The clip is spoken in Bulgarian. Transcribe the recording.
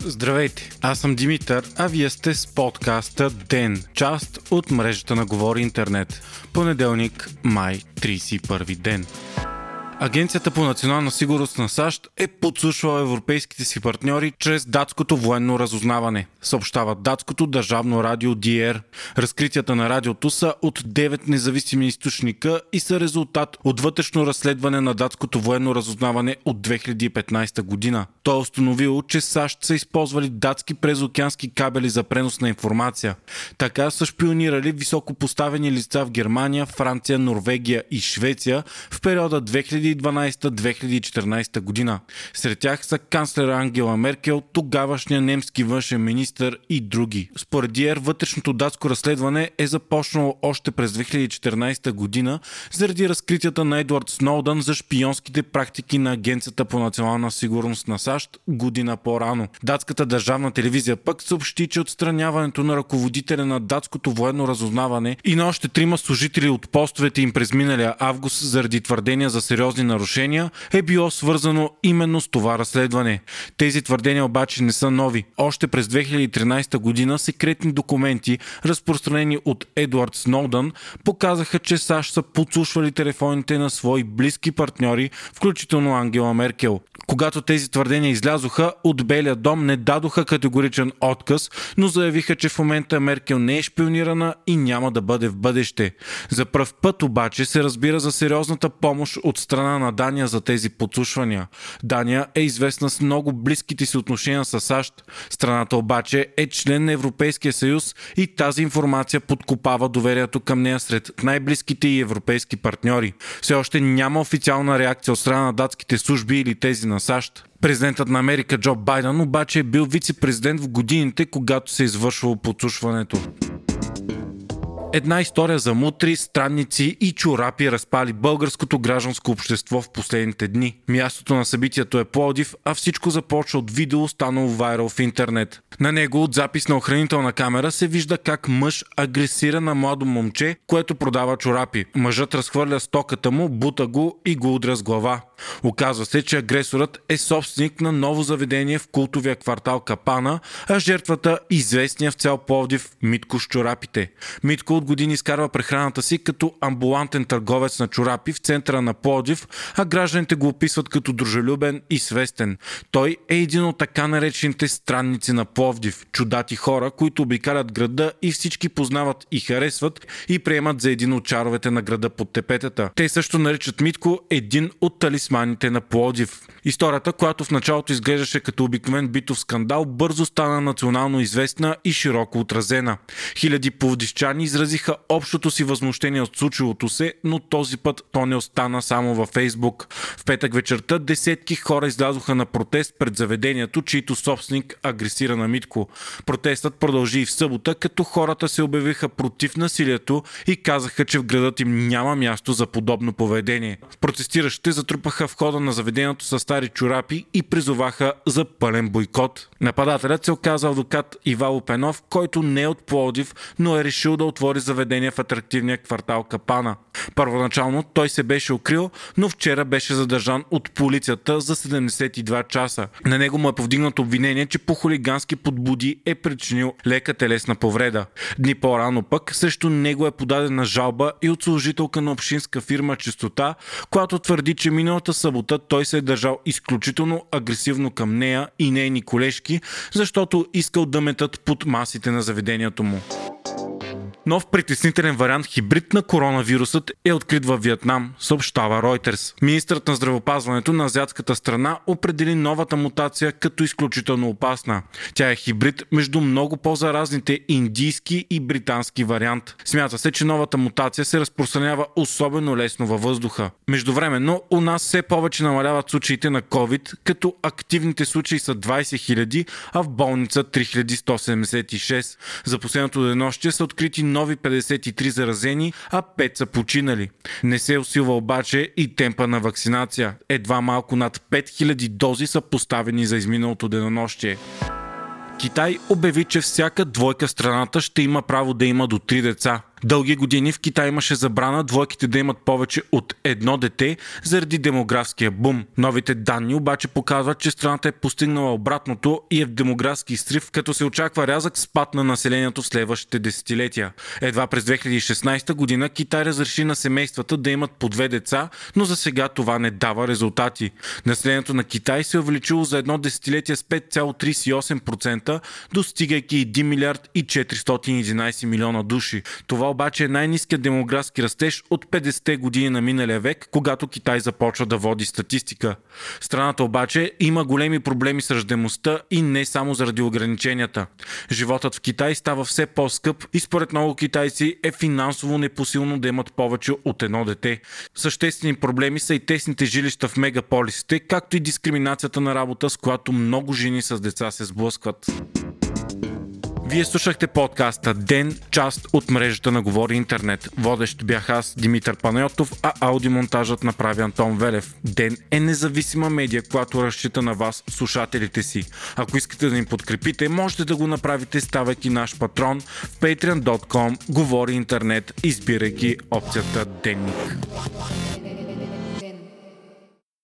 Здравейте, аз съм Димитър, а вие сте с подкаста ДЕН, част от мрежата на Говори Интернет. Понеделник, май, 31 ден. Агенцията по национална сигурност на САЩ е подслушвала европейските си партньори чрез датското военно разузнаване, съобщава датското държавно радио DR. Разкритията на радиото са от 9 независими източника и са резултат от вътрешно разследване на датското военно разузнаване от 2015 година. То е установило, че САЩ са използвали датски презокеански кабели за пренос на информация. Така са шпионирали високо поставени лица в Германия, Франция, Норвегия и Швеция в периода 2000 2012-2014 година. Сред тях са канцлера Ангела Меркел, тогавашния немски външен министр и други. Според Диер, вътрешното датско разследване е започнало още през 2014 година заради разкритията на Едвард Сноудън за шпионските практики на Агенцията по национална сигурност на САЩ година по-рано. Датската държавна телевизия пък съобщи, че отстраняването на ръководителя на датското военно разузнаване и на още трима служители от постовете им през миналия август заради твърдения за сериозни сериозни нарушения е било свързано именно с това разследване. Тези твърдения обаче не са нови. Още през 2013 година секретни документи, разпространени от Едуард Сноудън, показаха, че САЩ са подслушвали телефоните на свои близки партньори, включително Ангела Меркел. Когато тези твърдения излязоха, от Белия дом не дадоха категоричен отказ, но заявиха, че в момента Меркел не е шпионирана и няма да бъде в бъдеще. За пръв път обаче се разбира за сериозната помощ от страна на Дания за тези подслушвания. Дания е известна с много близките си отношения с САЩ. Страната обаче е член на Европейския съюз и тази информация подкопава доверието към нея сред най-близките и европейски партньори. Все още няма официална реакция от страна на датските служби или тези на САЩ. Президентът на Америка Джо Байден обаче е бил вице-президент в годините, когато се е извършвало подслушването. Една история за мутри, странници и чорапи разпали българското гражданско общество в последните дни. Мястото на събитието е Плодив, а всичко започва от видео, станало вайрал в интернет. На него от запис на охранителна камера се вижда как мъж агресира на младо момче, което продава чорапи. Мъжът разхвърля стоката му, бута го и го удря с глава. Оказва се, че агресорът е собственик на ново заведение в култовия квартал Капана, а жертвата известния в цял Пловдив Митко с чорапите. Митко от години изкарва прехраната си като амбулантен търговец на чорапи в центъра на Пловдив, а гражданите го описват като дружелюбен и свестен. Той е един от така наречените странници на Пловдив, чудати хора, които обикалят града и всички познават и харесват и приемат за един от чаровете на града под тепетата. Те също наричат Митко един от талисманите на Пловдив. Историята, която в началото изглеждаше като обикновен битов скандал, бързо стана национално известна и широко отразена. Хиляди пловдивчани изразиха общото си възмущение от случилото се, но този път то не остана само във Фейсбук. В петък вечерта десетки хора излязоха на протест пред заведението, чийто собственик агресира на Митко. Протестът продължи и в събота, като хората се обявиха против насилието и казаха, че в градът им няма място за подобно поведение. Протестиращите затрупаха входа на заведението с стари чорапи и призоваха за пълен бойкот. Нападателят се оказа адвокат Ивало Пенов, който не е от Плодив, но е решил да отвори заведение в атрактивния квартал Капана. Първоначално той се беше укрил, но вчера беше задържан от полицията за 72 часа. На него му е повдигнато обвинение, че по хулигански подбуди е причинил лека телесна повреда. Дни по-рано пък срещу него е подадена жалба и от служителка на общинска фирма Чистота, която твърди, че миналата събота той се е държал изключително агресивно към нея и нейни колежки, защото искал да метат под масите на заведението му. Нов притеснителен вариант хибрид на коронавирусът е открит във Виетнам, съобщава Reuters. Министрът на здравеопазването на азиатската страна определи новата мутация като изключително опасна. Тя е хибрид между много по-заразните индийски и британски вариант. Смята се, че новата мутация се разпространява особено лесно във въздуха. Междувременно у нас все повече намаляват случаите на COVID, като активните случаи са 20 000, а в болница 3176. За последното денощие са открити нови 53 заразени, а 5 са починали. Не се усилва обаче и темпа на вакцинация. Едва малко над 5000 дози са поставени за изминалото денонощие. Китай обяви, че всяка двойка в страната ще има право да има до 3 деца. Дълги години в Китай имаше забрана двойките да имат повече от едно дете заради демографския бум. Новите данни обаче показват, че страната е постигнала обратното и е в демографски срив, като се очаква рязък спад на населението в следващите десетилетия. Едва през 2016 година Китай разреши на семействата да имат по две деца, но за сега това не дава резултати. Населението на Китай се е увеличило за едно десетилетие с 5,38%, достигайки 1 милиард и 411 милиона души. Обаче е най-низкият демографски растеж от 50-те години на миналия век, когато Китай започва да води статистика. Страната обаче има големи проблеми с ръждемостта и не само заради ограниченията. Животът в Китай става все по-скъп и според много китайци е финансово непосилно да имат повече от едно дете. Съществени проблеми са и тесните жилища в мегаполисите, както и дискриминацията на работа, с която много жени с деца се сблъскват. Вие слушахте подкаста Ден, част от мрежата на Говори Интернет. Водещ бях аз, Димитър Панайотов, а аудиомонтажът направи Антон Велев. Ден е независима медия, която разчита на вас, слушателите си. Ако искате да ни подкрепите, можете да го направите ставайки наш патрон в patreon.com Говори Интернет, избирайки опцията Денник.